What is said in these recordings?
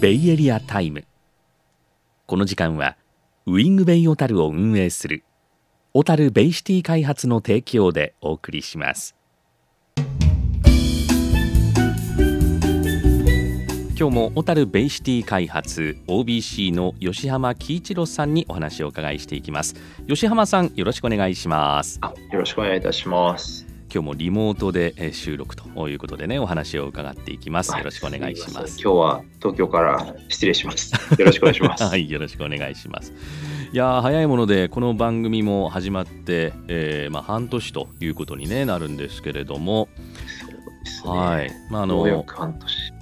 ベイエリアタイム。この時間はウィングベイ小樽を運営する小樽ベイシティ開発の提供でお送りします。今日も小樽ベイシティ開発 OBC の吉浜喜一郎さんにお話を伺いしていきます。吉浜さんよろしくお願いします。あよろしくお願いいたします。今日もリモートでえー収録ということでねお話を伺っていきますよろしくお願いします今日は東京から失礼します。よろしくお願いします。はい、よろしくお願いします。いやー早いものでこの番組も始まって、えーまあ、半年ということに、ね、なるんですけれども。はいまああの。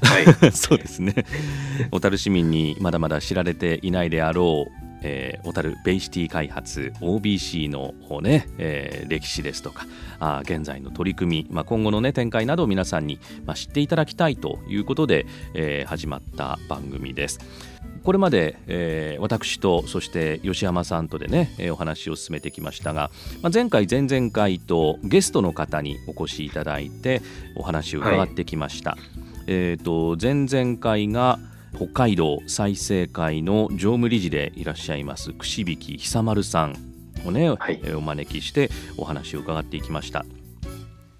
はい。そうですね小樽市民にまだまだ知られていないであろう、えー小樽ベイシティ開発 OBC の、ねえー歴史ですとかあー現在の取り組み、まあ、今後の、ね、展開などを皆さんに、まあ、知っていただきたいということで、えー始まった番組です。これまで、えー私とそして吉山さんとでね、えーお話を進めてきましたが、まあ、前回前々回とゲストの方にお越しいただいてお話を伺ってきました。えー、と前々回が北海道再生会の常務理事でいらっしゃいます串引久丸さんをね、はいえーお招きしてお話を伺っていきました。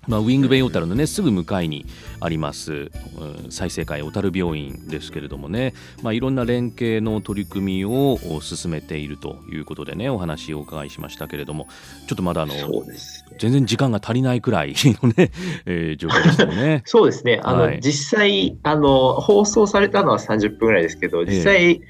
まあ、ウィングベイ小樽のねすぐ向かいにあります、うん再生会小樽病院ですけれどもね、まあ、いろんな連携の取り組みをお進めているということでねお話をお伺いしましたけれどもちょっとまだあのね。全然時間が足りないくらいのね、えー状況でしたよね。そうですね。あの、はい実際、あの、放送されたのは30分ぐらいですけど、実際、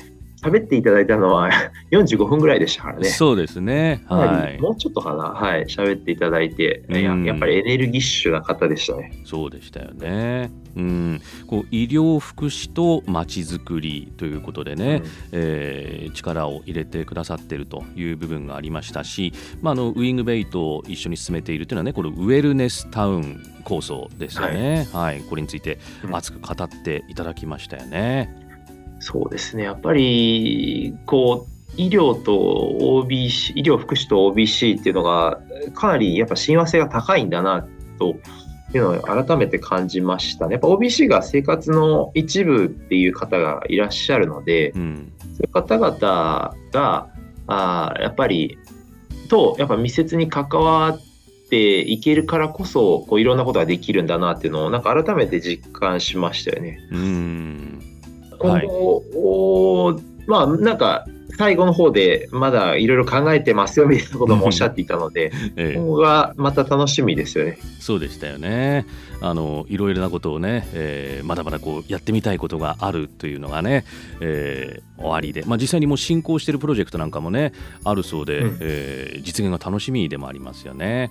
喋っていただいたのは 45分ぐらいでしたからね。そうですね。はい。りもうちょっとかな、はい、喋っていただいて、うんやっぱりエネルギッシュな方でしたね。そうでしたよね。うん、こう医療福祉とまちづくりということでね、えー力を入れてくださっているという部分がありましたし、まあ、あのウィングベイと一緒に進めているというのはねこのウェルネスタウン構想ですよね。はい、これについてうん熱く語っていただきましたよね。そうですね、やっぱりこう医療と OBC、医療福祉と OBC っていうのが、かなりやっぱ親和性が高いんだなというのを改めて感じましたね。やっぱ OBC が生活の一部っていう方がいらっしゃるので、うん、そういう方々が、あーやっぱり、と、やっぱ密接に関わっていけるからこそ、こういろんなことができるんだなっていうのを、なんか改めて実感しましたよね。うん、今はいまあなんか最後の方でまだいろいろ考えてますよみたいなこともおっしゃっていたので、ええ今後がまた楽しみですよね。そうでしたよね。あのいろいろなことをね、えーまだまだこうやってみたいことがあるというのがね、えー終わりで、まあ、実際にもう進行しているプロジェクトなんかもねあるそうで、うんえー実現が楽しみでもありますよね。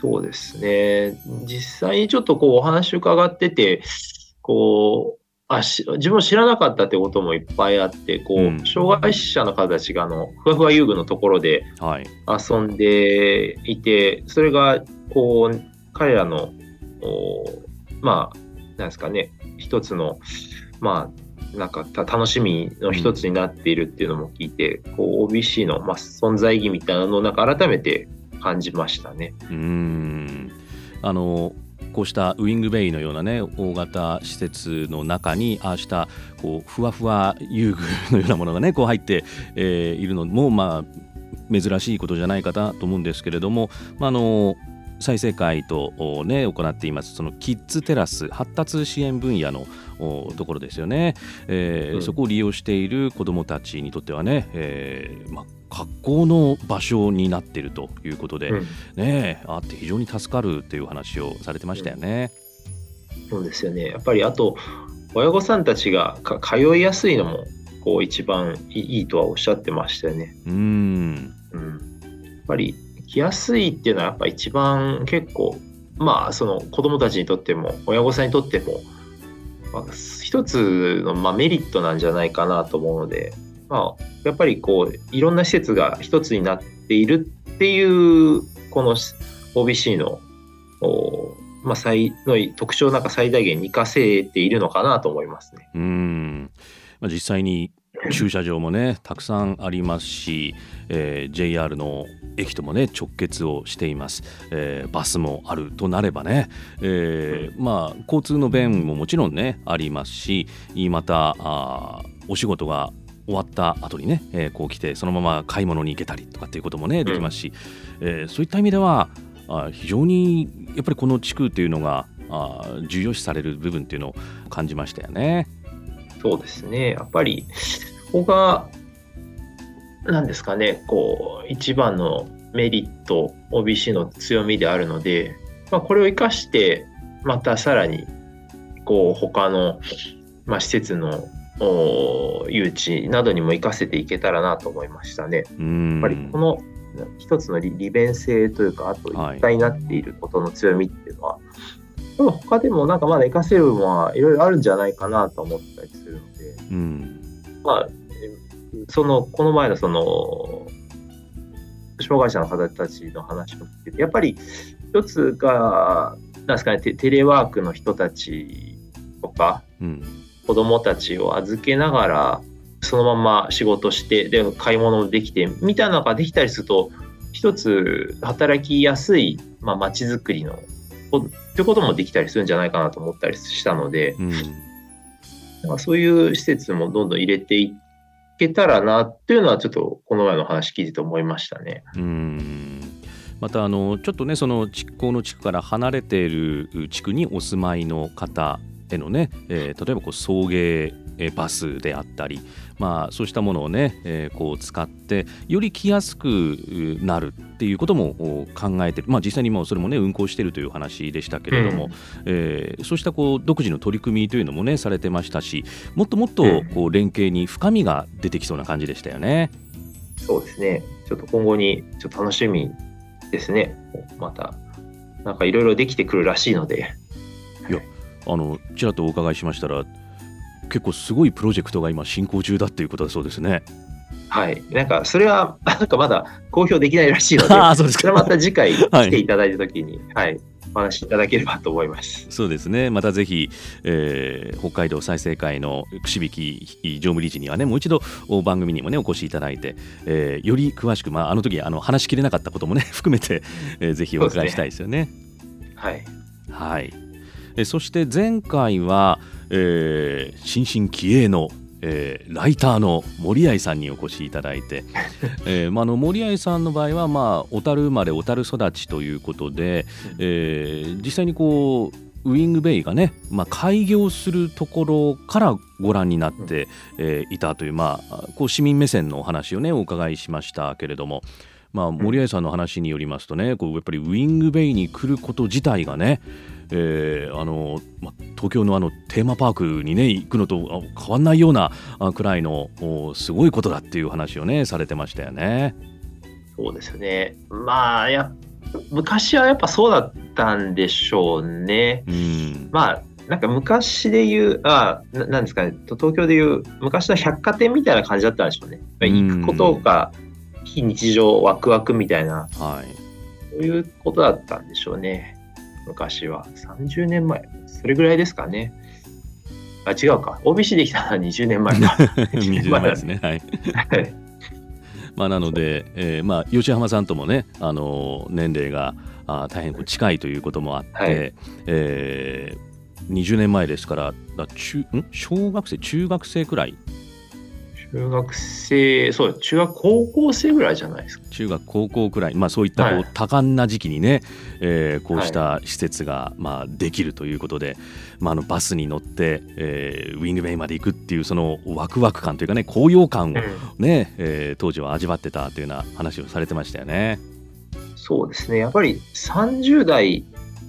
そうですね。実際にちょっとこうお話伺ってて、こう、あし自分も知らなかったってこともいっぱいあって、こう、うん。障害者の方たちがあのふわふわ遊具のところではい、遊んでいて、それがこう彼らのおまあなんですかね一つのまあなんかた楽しみの一つになっているっていうのも聞いて、こう OBC の、まあ、存在意義みたいなのをなんか改めて感じましたね。うーん。あのこうしたウィングベイのようなね大型施設の中にああしたこうふわふわ遊具のようなものがねこう入って、えーいるのもまあ珍しいことじゃないかなと思うんですけれども、まあ、あの再生会と、おね、行っていますそのキッズテラス発達支援分野のおところですよね、えーうん。そこを利用している子どもたちにとってはね、えーまあ、格好の場所になっているということで、うんねえあって非常に助かるという話をされてましたよね。そうですよね。やっぱりあと、親御さんたちがか通いやすいのも、こう一番いいとはおっしゃってましたよね。うーんうん。やっぱり来やすいっていうのはやっぱ一番結構、まあその子供たちにとっても、親御さんにとっても、まあ、一つの、まあ、メリットなんじゃないかなと思うので、まあ、やっぱりこう、いろんな施設が一つになっているっていう、この OBC の、おまあ、最の特徴をなんか最大限に活かせているのかなと思いますね。うーん。まあ、実際に駐車場もね たくさんありますし、えー JR の駅ともね直結をしています、えーバスもあるとなればね、えーまあ交通の便ももちろんねありますしまたあーお仕事が終わった後にね、えーこう来てそのまま買い物に行けたりとかっていうこともねできますし、えーそういった意味ではあー非常にやっぱりこの地区っていうのがあー重要視される部分っていうのを感じましたよね。そうですね。やっぱり、ここが、なんですかね、こう、一番のメリット、OBC の強みであるので、まあ、これを生かして、またさらに、こう、他の、まあ、施設のお誘致などにも活かせていけたらなと思いましたね。うん。やっぱりこの一つの利利便性というか、あとはい一体になっていることの強みっていうのは、多分他でもなんかまだ活かせる部分はいろいろあるんじゃないかなと思ったりするので、うん。まあ、えその、この前のその、障害者の方たちの話を聞いてて、やっぱり一つが、なんですかね、テテレワークの人たちとか、うん子供たちを預けながら、そのまま仕事して、で、買い物もできて、みたいなのができたりすると、一つ働きやすい、まあ、街づくりの、こってこともできたりするんじゃないかなと思ったりしたので、うんなんかそういう施設もどんどん入れていけたらなっていうのは、ちょっとこの前の話聞いてて思いましたね。うんまたあのちょっとねその築港の地区から離れている地区にお住まいの方へのね、えー例えばこう送迎えーバスであったり、まあ、そうしたものをね、えーこう使ってより来やすくうなるっていうこともお考えてる、まあ、実際にもうそれもね運行しているという話でしたけれども、うんえーそうしたこう独自の取り組みというのもねされてましたしもっともっとうんこう連携に深みが出てきそうな感じでしたよね。そうですね。ちょっと今後にちょっと楽しみですね。また、なんかいろいろできてくるらしいので、あのちらっとお伺いしましたら結構すごいプロジェクトが今進行中だっていうことだそうですね。はい。なんか、それは、なんかまだ公表できないらしいので、そうですそれはまた次回はい来ていただいたときに、はい、お話しいただければと思います。そうですねまたぜひ、えー北海道再生会の串引常務理事にはねもう一度お番組にもねお越しいただいて、えーより詳しく、まあ、あの時あの話しきれなかったこともね 含めて、えーぜひお伺いしたいですよね。はい。はい、えそして前回は、えー新進気鋭の、えーライターの森合さんにお越しいただいて、えーまあ、あの森合さんの場合は、まあ、小樽生まれ小樽育ちということで、えー実際にこうウィングベイがね、まあ、開業するところからご覧になって、えーいたという,、まあ、こう市民目線のお話をねお伺いしましたけれども、まあ、森合さんの話によりますとねこうやっぱりウィングベイに来ること自体がねえーあのま、東京のあのテーマパークにね行くのとあ変わんないようなあくらいのおすごいことだっていう話をねされてましたよね。そうですよね。まあ、や昔はやっぱそうだったんでしょうね。うんまあ、なんか昔で言う、あななんですかね、と東京で言う昔の百貨店みたいな感じだったんでしょうね。うん行くことが非日常ワクワクみたいな、はいそういうことだったんでしょうね。昔は。30年前。それぐらいですかね。あ、違うか。OBC できたのは20年前か。20年前ですね。はいはいまあ、なので、えーまあ、吉浜さんともね、あの年齢があ大変近いということもあって、はいえー20年前ですからだ中ん？小学生？中学生くらい中学生、そう、中学高校生ぐらいじゃないですか。中学高校くらい、まあ、そういったこう、はい多感な時期にね、えーこうした施設が、まあ、できるということで、まあ、あのバスに乗って、えーウィングベイまで行くっていうそのワクワク感というかね高揚感をね、えー当時は味わってたというような話をされてましたよね。そうですね。やっぱり30代、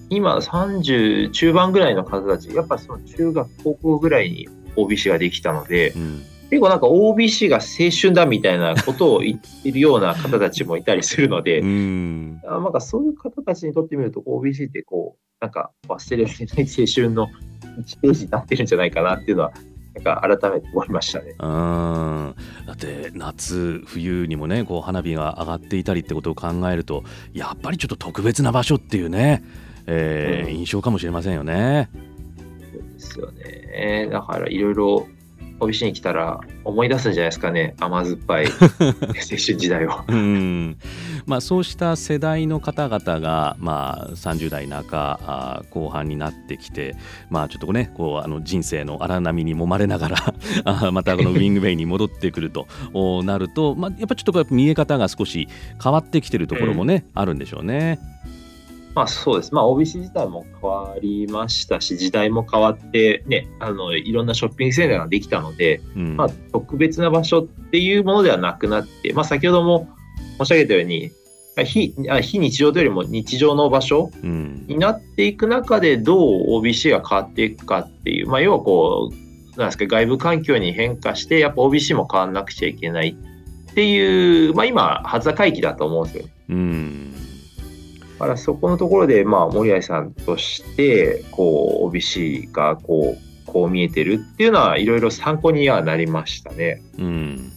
今30中盤ぐらいの方たち、やっぱその中学、高校ぐらいに OBC ができたので、うん結構なんか OBC が青春だみたいなことを言ってるような方たちもいたりするので、うんあなんかそういう方たちにとってみると、OBC ってこう、なんか忘れられない青春の1ページになってるんじゃないかなっていうのは、なんか改めて思いましたね。うんだって夏冬にもねこう花火が上がっていたりってことを考えるとやっぱりちょっと特別な場所っていうね、えーうん印象かもしれませんよね。そうですよね。だからいろいろ OBC に来たら思い出すんじゃないですかね甘酸っぱい 青春時代を。うんまあ、そうした世代の方々が、まあ、30代中あ後半になってきて、まあ、ちょっとねこうあの人生の荒波に揉まれながら あまたこのウィングベイに戻ってくるとおなると、まあ、やっぱちょっと見え方が少し変わってきてるところもね、あるんでしょうね。まあそうです。まあ OBC 自体も変わりましたし、時代も変わって、ね、あの、いろんなショッピングセンターができたので、うんまあ特別な場所っていうものではなくなって、まあ先ほども申し上げたように、非あ非日常というよりも日常の場所うんになっていく中でどう OBC が変わっていくかっていう、まあ要はこう、なんですか、外部環境に変化して、やっぱ OBC も変わらなくちゃいけないっていう、まあ今、初回帰だと思うんですよ。うんだからそこのところで、まあ、森合さんとして、こう、OBC がこう、こう見えてるっていうのは、いろいろ参考にはなりましたね。うん。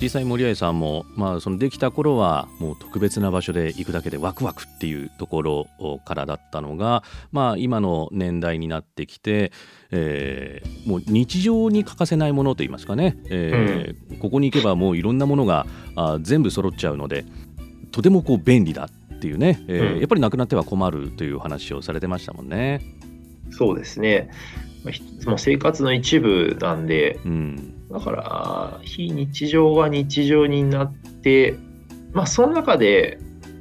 実際森合さんも、まあ、そのできた頃はもう特別な場所で行くだけでワクワクっていうところからだったのが、まあ、今の年代になってきて、えーもう日常に欠かせないものといいますかね、えーここに行けばもういろんなものがあ全部揃っちゃうのでとてもこう便利だっていうね、えーうんやっぱりなくなっては困るという話をされてましたもんね。そうですね。まあ生活の一部なんで、うんだから、非日常が日常になって、まあ、その中で、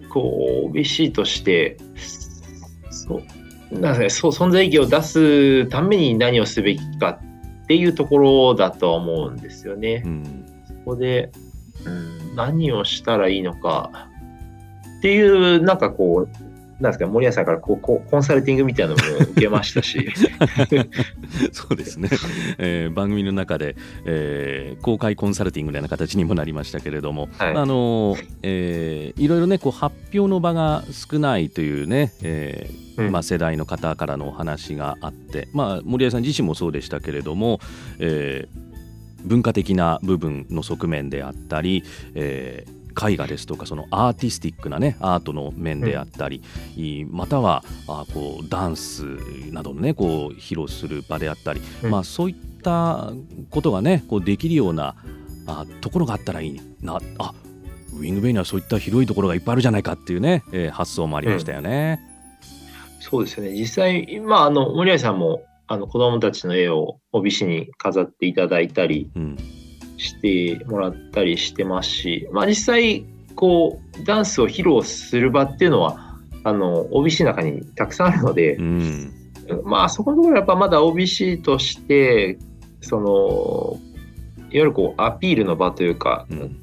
こう、OBC として、そう、なんですかね、そう存在意義を出すために何をすべきかっていうところだとは思うんですよね。うんそこで、うん、何をしたらいいのかっていう、なんかこう、なんですか、森谷さんからこうこうコンサルティングみたいなのも受けましたし、そうですね、えー番組の中で、えー公開コンサルティングのような形にもなりましたけれども、はい。あのえーいろいろねこう発表の場が少ないというね、えーうん。まあ、世代の方からのお話があって、まあ、森谷さん自身もそうでしたけれども、えー文化的な部分の側面であったり、えー絵画ですとかそのアーティスティックなねアートの面であったり、いまたはあこうダンスなどのねこう披露する場であったり、うん。まあそういったことがねこうできるようなあところがあったらいいな。あウィングベイにはそういった広いところがいっぱいあるじゃないかっていうね、えー発想もありましたよね。そうですよね、実際、まあ、あの森谷さんもあの子供たちの絵を帯紙に飾っていただいたりうんしてもらったりしてますし、まあ、実際、こう、ダンスを披露する場っていうのは、あの、OBC の中にたくさんあるのでう、ん。まあ、そこのところはやっぱまだ OBC として、その、いわゆるこう、アピールの場というか、うん。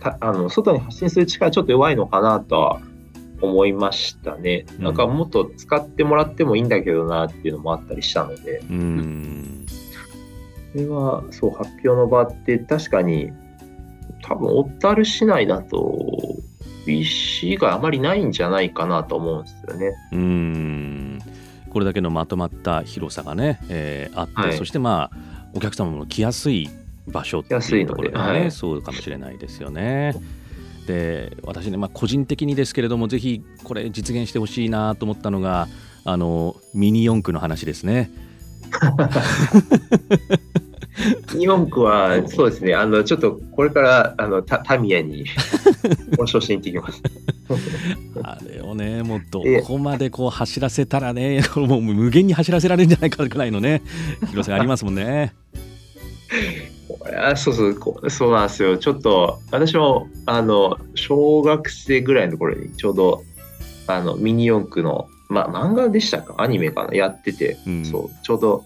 たあの外に発信する力ちょっと弱いのかなとは思いましたね。うん。なんかもっと使ってもらってもいいんだけどなっていうのもあったりしたので、うん。それはそう発表の場って確かに多分小樽市内だと BC があまりないんじゃないかなと思うんですよね。うんこれだけのまとまった広さがね、えーあって、はいそしてまあお客様も来やすい場所って来やすいとこいうのでろがね、はいそうかもしれないですよね。で私ね、まあ、個人的にですけれどもぜひこれ実現してほしいなと思ったのがあのミニ四駆の話ですね。日本区はそう。ですね、あのちょっとこれからあのタタミヤに 交渉しに行ってきます。あれをねもうどええこまでこう走らせたらねもう無限に走らせられるんじゃないかぐらいのね。広さがありますもんね。これはそうそうそうなんですよ。ちょっと私もあの小学生ぐらいの頃にちょうどあのミニ四駆の、まあ、漫画でしたか？アニメかな？やってて、うん。そう。ちょうど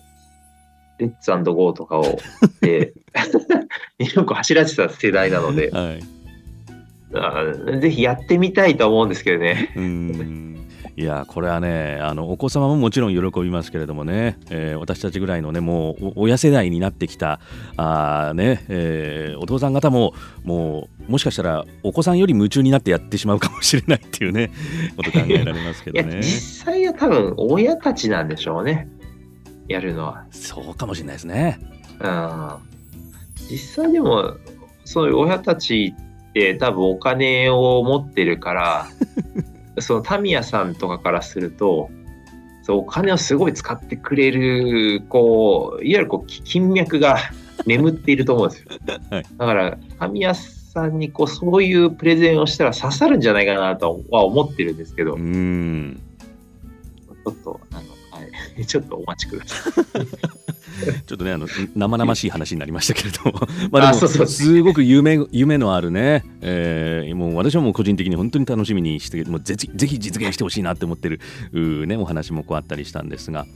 レッツゴーとかをでミニ四駆走らせてた世代なので。はい。あぜひやってみたいと思うんですけどね。うん。いやこれはねあのお子様ももちろん喜びますけれどもね、えー私たちぐらいのねもうお親世代になってきたあー、ねえーお父さん方ももうもしかしたらお子さんより夢中になってやってしまうかもしれないっていうねこと考えられますけどね。実際は多分親たちなんでしょうねやるのは。そうかもしれないですね。うん実際でもそういう親たちって多分お金を持ってるから そのタミヤさんとかからするとそうお金をすごい使ってくれるこういわゆるこうき金脈が 眠っていると思うんですよ。はいだから、神谷さんにこうそういうプレゼンをしたら刺さるんじゃないかなとは思ってるんですけど、うちんょっと、ちょっとお待ちください。ちょっとねあの生々しい話になりましたけれども まあすごく夢夢のあるね、えーもう私はもう個人的に本当に楽しみにしてもうぜひぜひ実現してほしいなって思ってるねお話もこうあったりしたんですが。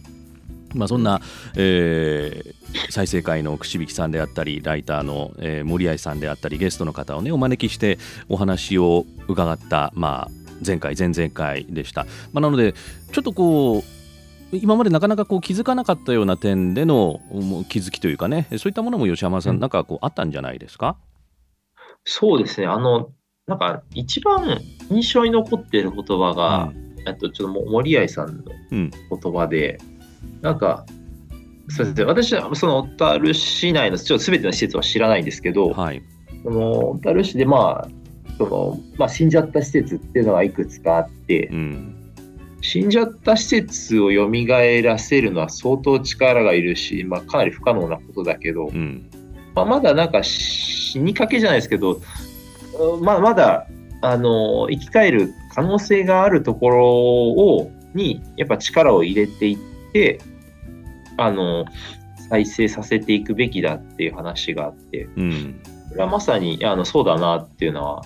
まあ、そんな、えー再生会の串引さんであったりライターの、えー森合さんであったりゲストの方をねお招きしてお話を伺った、まあ、前回前々回でした、まあ、なのでちょっとこう今までなかなかこう気づかなかったような点での気づきというかね。そういったものも吉浜さん、うん。なんかこうあったんじゃないですか？そうですね、あの、なんか一番印象に残っている言葉が、えっとちょっとも森合さんのうん。言葉で、なんか、そうですね、私はその小樽市内のちょっと全ての施設は知らないんですけど、はい。その小樽市でまあ、そのまあ、死んじゃった施設っていうのがいくつかあって、うん死んじゃった施設を蘇らせるのは相当力がいるし、まあ、かなり不可能なことだけど、うん。まあ、まだなんか死にかけじゃないですけど、うんままだあの生き返る可能性があるところをにやっぱ力を入れていってあの再生させていくべきだっていう話があってうん。これはまさにあのそうだなっていうのは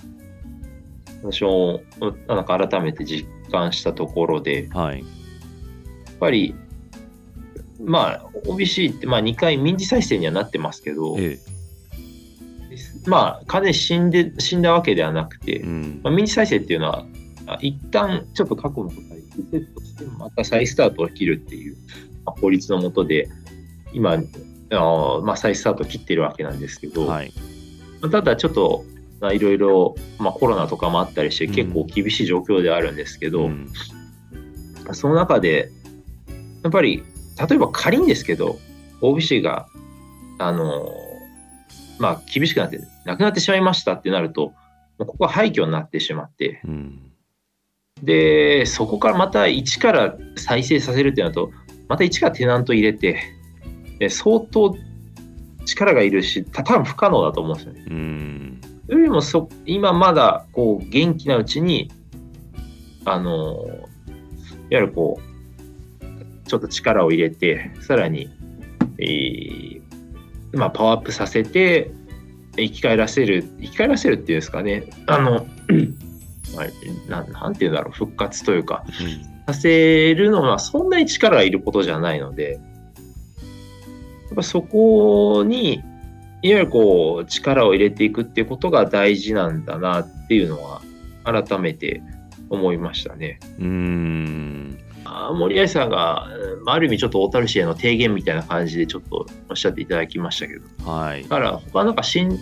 私もうんなんか改めて実感したところではい。やっぱりまあ OBC ってまあ2回民事再生にはなってますけど、えまあ、完全に死んで死んだわけではなくて、えうん。まあ、民事再生っていうのは、あ一旦ちょっと過去のことにリセットして、また再スタートを切るっていう、まあ、法律のもとで、今、あのまあ、再スタートを切ってるわけなんですけど、はい。まあただちょっと、まあいろいろ、まあ、コロナとかもあったりして、うん。結構厳しい状況ではあるんですけど、うん。その中で、やっぱり、例えば仮にですけど、OBC が、あの、まあ、厳しくなって、なくなってしまいましたってなると、ここは廃墟になってしまって、うん。で、そこからまた一から再生させるってなると、また一からテナント入れて、で相当力がいるし、た多分不可能だと思うんですよね。うんよりもそ今まだこう元気なうちに、あの、いわゆるこう、ちょっと力を入れて、さらに、えーまあ、パワーアップさせて、生き返らせる、生き返らせるっていうんですかね、あの、ま あなんなんていうんだろう、復活というか、させるのはそんなに力がいることじゃないので、やっぱそこに、いわゆるこう、力を入れていくっていうことが大事なんだなっていうのは、改めて思いましたね。うん。森合さんが、まあある意味ちょっと小樽市への提言みたいな感じでちょっとおっしゃっていただきましたけど、はい。だから他なんか死ん、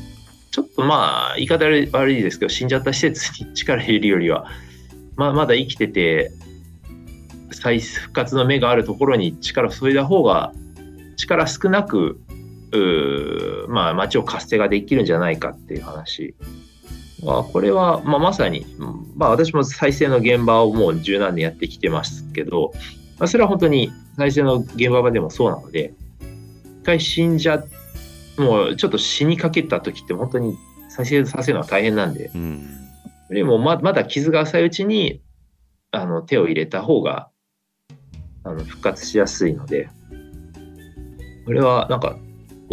ちょっとまあ言い方悪いですけど、死んじゃった施設に力入れるよりは、まあまだ生きてて、再復活の目があるところに力を注いだ方が、力少なく、まあ街を活性ができるんじゃないかっていう話。まあ、これは、まあ、まさに、うんまあ、私も再生の現場をもう十何年やってきてますけど、まあ、それは本当に再生の現場でもそうなので、一回死んじゃ、もうちょっと死にかけた時って本当に再生させるのは大変なんで、うんでもままだ傷が浅いうちにあの手を入れた方があの復活しやすいので、これはなんか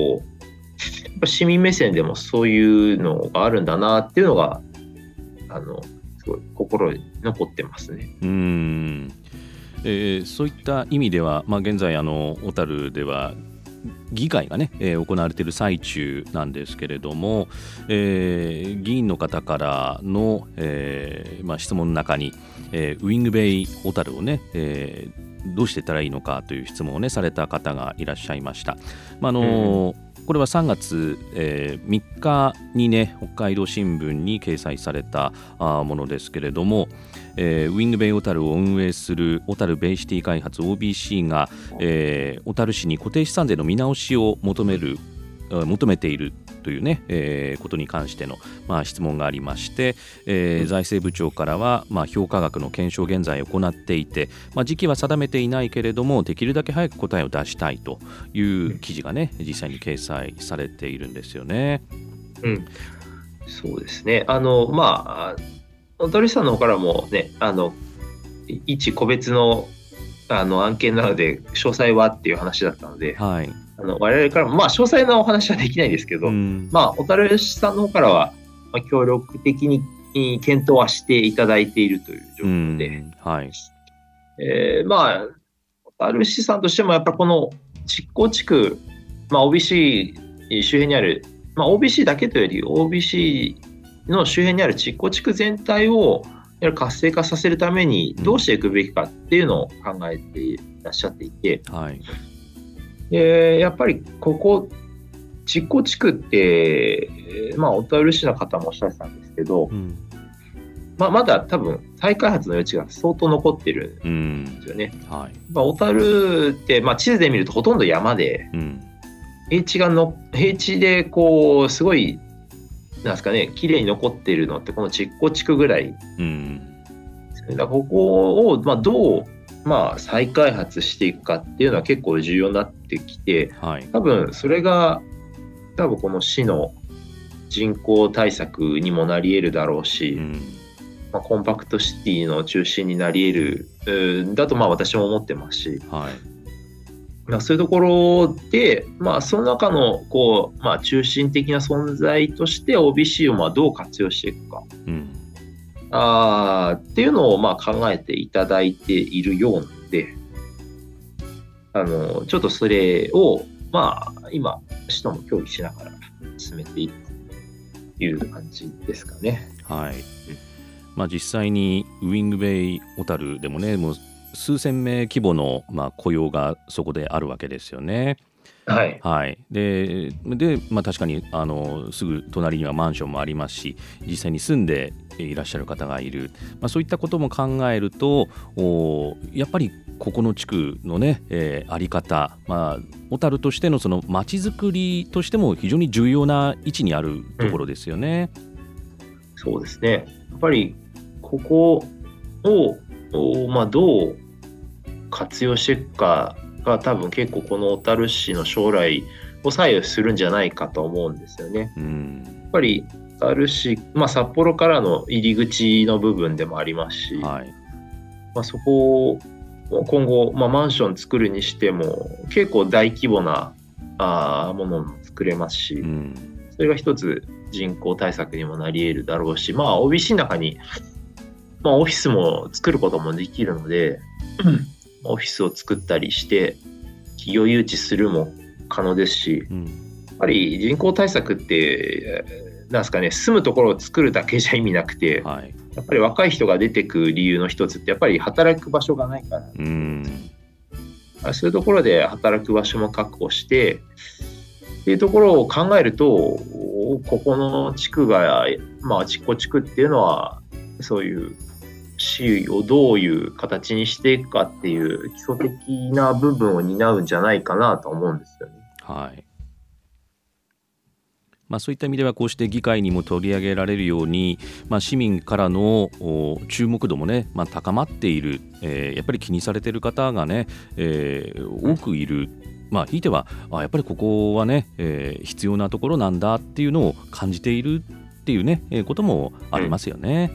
こう、やっぱ市民目線でもそういうのがあるんだなっていうのが、あの、すごい心に残ってますね。うんえーそういった意味では、まあ、現在あの小樽では議会がね、えー行われている最中なんですけれども、えー議員の方からの、えーまあ、質問の中に、えーウィングベイ小樽をね、えーどうしてたらいいのかという質問をねされた方がいらっしゃいました。まああのこれは3月、えー3日にね北海道新聞に掲載されたあーものですけれども、えーウィングベイ小樽を運営する小樽ベイシティ開発 OBC が、えー小樽市に固定資産税の見直しを求めるえー求めているというね、えーことに関しての、まあ、質問がありまして、えー財政部長からは、まあ、評価額の検証を現在行っていて、まあ、時期は定めていないけれどもできるだけ早く答えを出したいという記事がね実際に掲載されているんですよね。うん、そうですね。あの、まあ、小樽市さんの方からもね、あの、い一個別のあの案件なので、詳細はっていう話だったので、はい、あの我々からも、まあ、詳細なお話はできないですけど、うん。まあ、小樽市さんの方からは、まあ、協力的に検討はしていただいているという状況で、うん。はい。えーまあ、小樽市さんとしても、やっぱこの築港地区、まあ、OBC 周辺にある、まあ、OBC だけというより、OBC の周辺にある築港地区全体を活性化させるために、どうしていくべきかっていうのを考えていらっしゃっていて、はいでやっぱりここ、築港地区って、えーまあ、小樽市の方もおっしゃってたんですけど、うん。まあ、まだ多分再開発の余地が相当残ってるうんんですよね。はい。まあ、小樽って、まあ、地図で見るとほとんど山で、うん。平地がの、平地でこう、すごい、なんですかね、綺麗に残っているのって、この築港地区ぐらいうん。だからここを、まあ、どう、まあ、再開発していくかっていうのは結構重要になってきて、はい。多分それが、多分この市の人口対策にもなり得るだろうし、うん。まあ、コンパクトシティの中心になり得る、うんだとまあ私も思ってますし、はい。まあ、そういうところで、まあ、その中のこう、まあ、中心的な存在として OBC をまあどう活用していくか。うんあーっていうのをまあ考えていただいているようなので、あのちょっとそれを、まあ、今、市とも協議しながら進めているという感じですかね。はいまあ、実際にウィングベイ小樽でもねもう数千名規模の、まあ、雇用がそこであるわけですよね。はい。はい、でで、まあ、確かにあのすぐ隣にはマンションもありますし実際に住んでいらっしゃる方がいる、まあ、そういったことも考えるとおやっぱりここの地区のね、えーあり方、まあ、小樽としてのその町づくりとしても非常に重要な位置にあるところですよね。そうですね。やっぱり、ここを、おまあ、どう活用していくかが多分結構この小樽市の将来を左右するんじゃないかと思うんですよね。うんやっぱり小樽市、まあ、札幌からの入り口の部分でもありますし、はい。まあ、そこを今後、まあ、マンション作るにしても結構大規模なあーものも作れますし、うん。それが一つ人口対策にもなり得るだろうし、まあ、OBC の中に、まあ、オフィスも作ることもできるので、オフィスを作ったりして、企業誘致するも可能ですし、うん。やっぱり人口対策って、えーなんですかね、住むところを作るだけじゃ意味なくて、はい。やっぱり若い人が出てくる理由の一つって、やっぱり働く場所がないから、うん。そういうところで働く場所も確保して、っていうところを考えると、ここの地区が、まあ、築港地区っていうのは、そういう市をどういう形にしていくかっていう基礎的な部分を担うんじゃないかなと思うんですよね。はいまあ、そういった意味ではこうして議会にも取り上げられるように、まあ、市民からのお注目度もね、まあ、高まっている、えーやっぱり気にされている方がね、えー多くいる。まあ、ひいてはあやっぱりここはね、えー必要なところなんだっていうのを感じているっていうね、えーこともありますよね。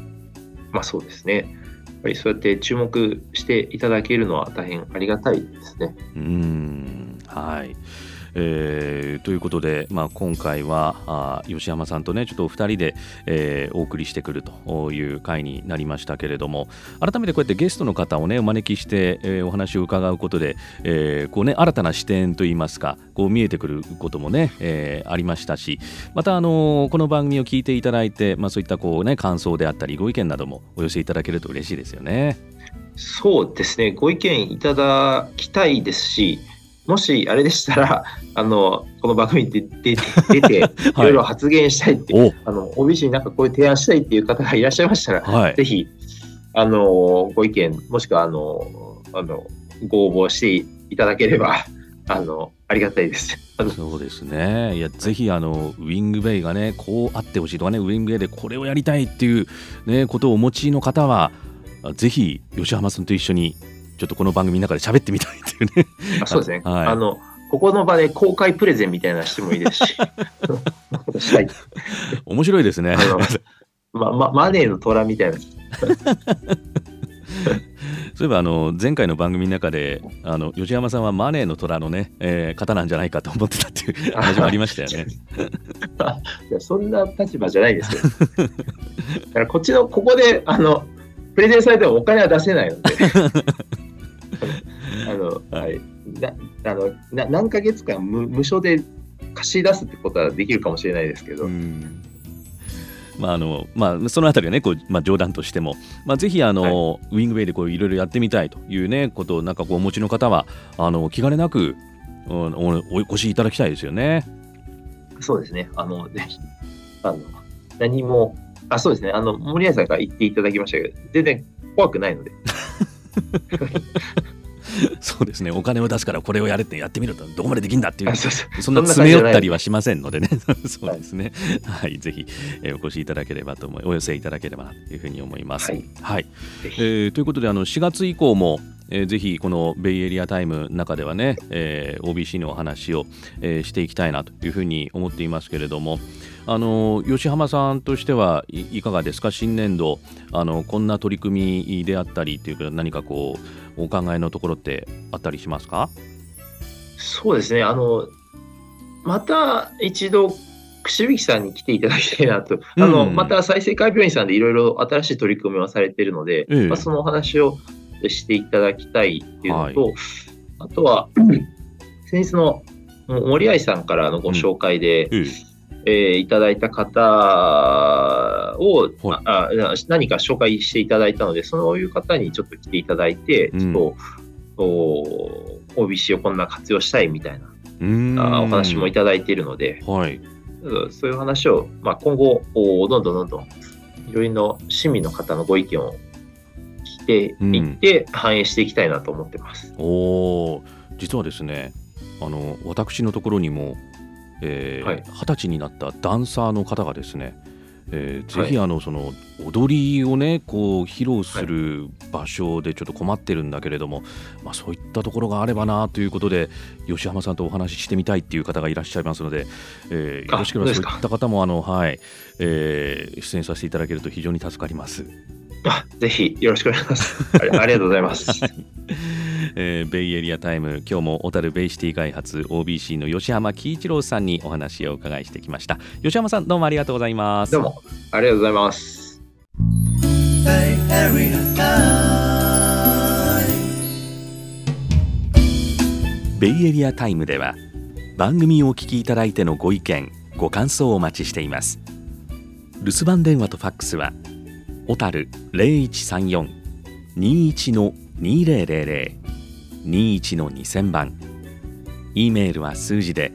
まあそうですね。やっぱりそうやって注目していただけるのは大変ありがたいですね。うーんはい、えーということで、まあ、今回はあ吉山さんとねちょっとお二人で、えーお送りしてくるという回になりましたけれども改めてこうやってゲストの方をねお招きして、えーお話を伺うことで、えーこうね、新たな視点といいますかこう見えてくることもね、えーありましたしまた、あのーこの番組を聞いていただいて、まあ、そういったこう、ね、感想であったりご意見などもお寄せいただけると嬉しいですよね。そうですね、ご意見いただきたいですし、もしあれでしたら、あのこの番組に出て出て、い。ろいろ発言したいって、お。あの OBC になんかこういう提案したいっていう方がいらっしゃいましたら、はい。ぜひあのご意見、もしくはあのあのご応募していただければ、あのありがたいです。そうですね。いやぜひあのウィングベイがねこうあってほしいとかねウィングベイでこれをやりたいっていう、ね、ことをお持ちの方はあぜひ吉浜さんと一緒にちょっとこの番組の中で喋ってみたいっていうね あそうですね。はいあの、ここの場で公開プレゼンみたいなのしてもいいですし。はい。面白いですね。ま、ま、マネーの虎みたいな。そういえばあの前回の番組の中であの吉山さんはマネーの虎のね、えー方なんじゃないかと思ってたっていう話もありましたよね。いやそんな立場じゃないですよ。だからこっちの、ここで、あの、プレゼンされてもお金は出せないので。あの、はい。なあのな何ヶ月間無無償で貸し出すってことはできるかもしれないですけど、うんまああのまあ、そのあたりはねこう、まあ、冗談としても、まあ、ぜひあの、ウィングウェイでこういろいろやってみたいというねことをなんかこうお持ちの方はあの気兼ねなく、うんおお越しいただきたいですよね。そうですね。あの、ぜひ、あの、何も、あ、そうですね。あの、森谷さんから言っていただきましたけど、全然怖くないので。そうですね。お金を出すからこれをやれってやってみるとどこまでできるんだっていうあそんな詰め寄ったりはしませんのでね。そうですね。はい。ぜひ、えーお越しいただければと思いお寄せいただければなというふうに思います。はい。はい。えーということであの4月以降も、えーぜひこのベイエリアタイムの中ではね、えー OBC のお話を、えーしていきたいなというふうに思っていますけれどもあの吉浜さんとしてはいいかがですか？新年度あのこんな取り組みであったりっていうか何かこうお考えのところってあったりしますか？そうですね。あの、また一度、串引さんに来ていただきたいなと。あの、うんまた再生会病院さんでいろいろ新しい取り組みをされているので、ええまあ、そのお話をしていただきたいっていうのと、あとは、先日の森合さんからのご紹介で、ええ。ーいただいた方を、はい。ああ何か紹介していただいたので、そういう方にちょっと来ていただいて、うん。ちょっと、お OBC をこんな活用したいみたいなあお話もいただいているので、はいうんそういう話を、まあ、今後、おどんどんどんどん、いろいろな市民の方のご意見をていって、反映していきたいなと思ってます。おー。実はですねあの私のところにもえーはい。二十歳になったダンサーの方がですね、えーはい。ぜひあのその踊りをねこう披露する場所でちょっと困ってるんだけれども、まあ、そういったところがあればなということで吉浜さんとお話ししてみたいっていう方がいらっしゃいますので、えーあよろしければそういった方もあの、はいえー出演させていただけると非常に助かります。あぜひよろしくお願いします。ありありがとうございます。えーベイエリアタイム今日も小樽ベイシティ開発 OBC の吉浜喜一郎さんにお話をお伺いしてきました吉浜さんどうもありがとうございますどうもありがとうございます。ベイエリアタイムでは番組をお聞きいただいてのご意見ご感想をお待ちしています留守番電話とファックスは小樽0134 21の2000 21の2000番。e メールは数字で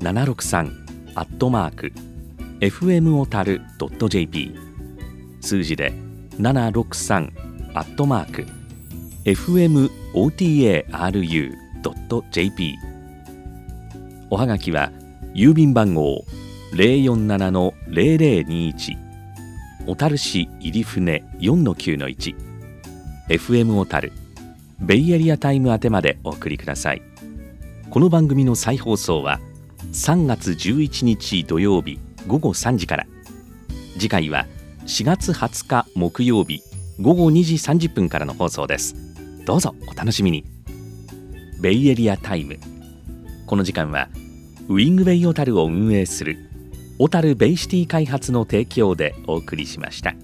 763アットマーク fm 小樽 .jp 数字で763アットマーク fmotaru.jp おはがきは郵便番号047-0021小樽市入船4-9-1 FM 小樽ベイエリアタイム宛てまでお送りください。この番組の再放送は3月11日土曜日午後3時から。次回は4月20日木曜日午後2時30分からの放送です。どうぞお楽しみに。ベイエリアタイム。この時間はウィングベイ小樽を運営する小樽ベイシティ開発の提供でお送りしました。